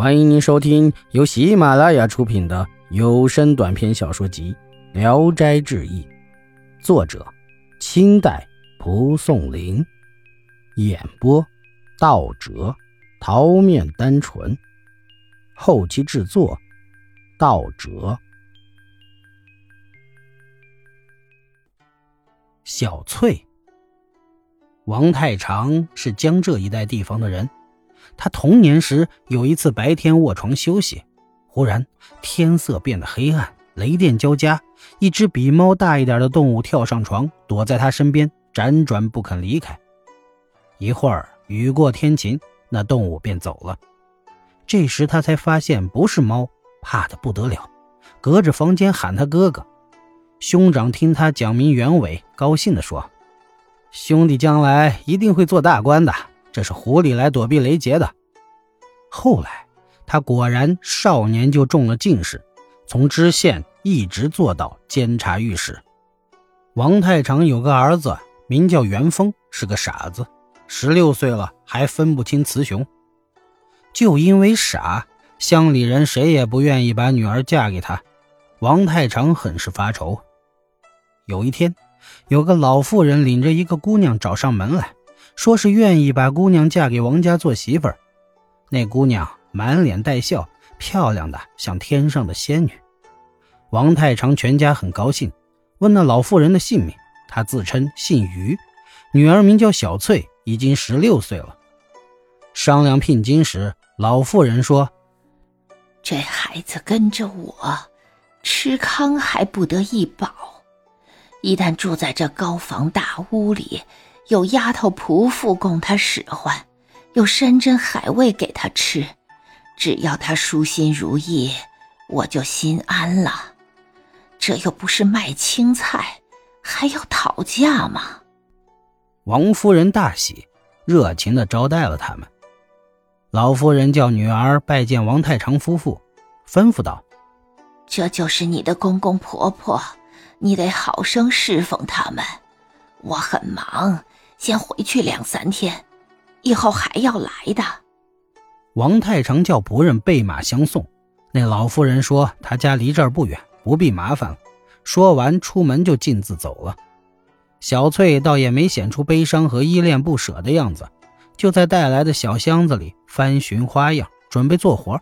欢迎您收听由喜马拉雅出品的有声短篇小说集《聊斋志异》，作者：清代蒲松龄，演播：道哲、桃面单纯，后期制作：道哲。小翠，王太常是江浙一带地方的人。他童年时有一次白天卧床休息，忽然天色变得黑暗，雷电交加，一只比猫大一点的动物跳上床，躲在他身边，辗转不肯离开。一会儿雨过天晴，那动物便走了。这时他才发现不是猫，怕得不得了，隔着房间喊他哥哥。兄长听他讲明原委，高兴地说：“兄弟将来一定会做大官的。”这是狐狸来躲避雷劫的。后来，他果然少年就中了进士，从知县一直做到监察御史。王太常有个儿子，名叫元丰，是个傻子，十六岁了还分不清雌雄。就因为傻，乡里人谁也不愿意把女儿嫁给他。王太常很是发愁。有一天，有个老妇人领着一个姑娘找上门来。说是愿意把姑娘嫁给王家做媳妇儿，那姑娘满脸带笑，漂亮的像天上的仙女。王太常全家很高兴，问那老妇人的姓名，她自称姓于，女儿名叫小翠，已经十六岁了。商量聘金时，老妇人说：“这孩子跟着我，吃糠还不得一饱，一旦住在这高房大屋里。”有丫头仆妇供他使唤，有山珍海味给他吃，只要他舒心如意，我就心安了。这又不是卖青菜，还要讨价吗？王夫人大喜，热情的招待了他们。老夫人叫女儿拜见王太常夫妇，吩咐道：“这就是你的公公婆婆，你得好生侍奉他们。我很忙。”先回去两三天，以后还要来的。王太常叫仆人备马相送。那老妇人说：“他家离这儿不远，不必麻烦了。”说完，出门就径自走了。小翠倒也没显出悲伤和依恋不舍的样子，就在带来的小箱子里翻寻花样，准备做活。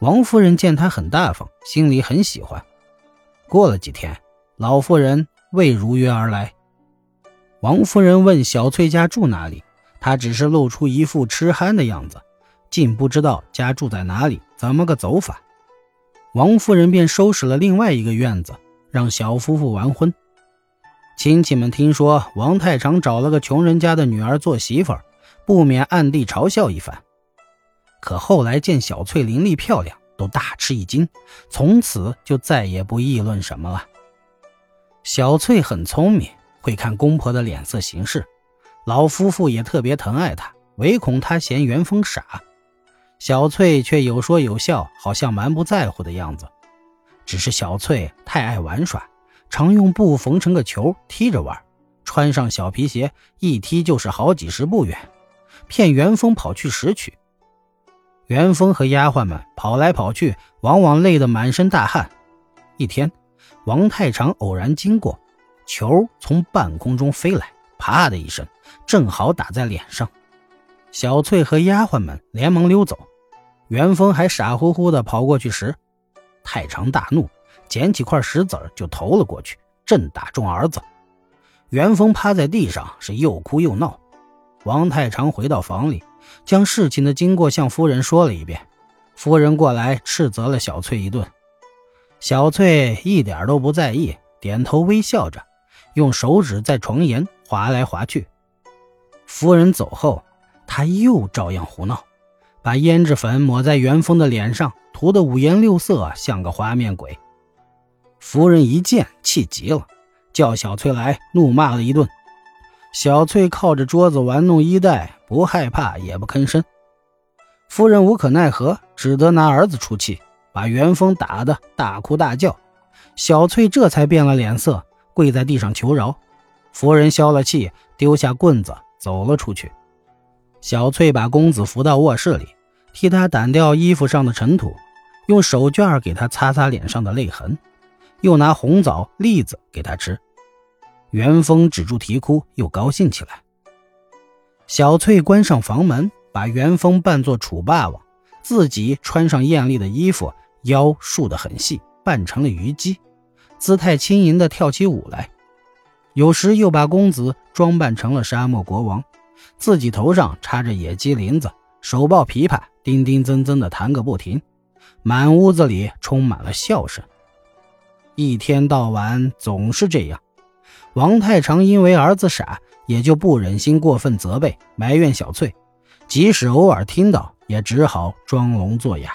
王夫人见她很大方，心里很喜欢。过了几天，老妇人未如约而来。王夫人问小翠家住哪里，她只是露出一副痴憨的样子，竟不知道家住在哪里，怎么个走法。王夫人便收拾了另外一个院子，让小夫妇完婚。亲戚们听说王太常找了个穷人家的女儿做媳妇儿，不免暗地嘲笑一番。可后来见小翠伶俐漂亮，都大吃一惊，从此就再也不议论什么了。小翠很聪明。会看公婆的脸色行事，老夫妇也特别疼爱她，唯恐她嫌元丰傻。小翠却有说有笑，好像蛮不在乎的样子。只是小翠太爱玩耍，常用布缝成个球踢着玩，穿上小皮鞋一踢就是好几十步远，骗元丰跑去拾取。元丰和丫鬟们跑来跑去，往往累得满身大汗。一天，王太常偶然经过。球从半空中飞来，啪的一声，正好打在脸上。小翠和丫鬟们连忙溜走，元丰还傻乎乎的跑过去时，太常大怒，捡起块石子就投了过去，正打中儿子。元丰趴在地上是又哭又闹。王太常回到房里，将事情的经过向夫人说了一遍。夫人过来斥责了小翠一顿，小翠一点都不在意，点头微笑着。用手指在床沿划来划去。夫人走后，他又照样胡闹，把胭脂粉抹在元丰的脸上，涂得五颜六色，像个花面鬼。夫人一见，气急了，叫小翠来，怒骂了一顿。小翠靠着桌子玩弄衣带，不害怕，也不吭声。夫人无可奈何，只得拿儿子出气，把元丰打得大哭大叫。小翠这才变了脸色。跪在地上求饶，夫人消了气，丢下棍子走了出去。小翠把公子扶到卧室里，替他掸掉衣服上的尘土，用手绢给他擦擦脸上的泪痕，又拿红枣、栗子给他吃。元丰止住啼哭，又高兴起来。小翠关上房门，把元丰扮作楚霸王，自己穿上艳丽的衣服，腰束得很细，扮成了虞姬，姿态轻盈地跳起舞来。有时又把公子装扮成了沙漠国王，自己头上插着野鸡翎子，手抱琵琶，叮叮增增地弹个不停，满屋子里充满了笑声。一天到晚总是这样。王太常因为儿子傻，也就不忍心过分责备埋怨小翠，即使偶尔听到，也只好装聋作哑。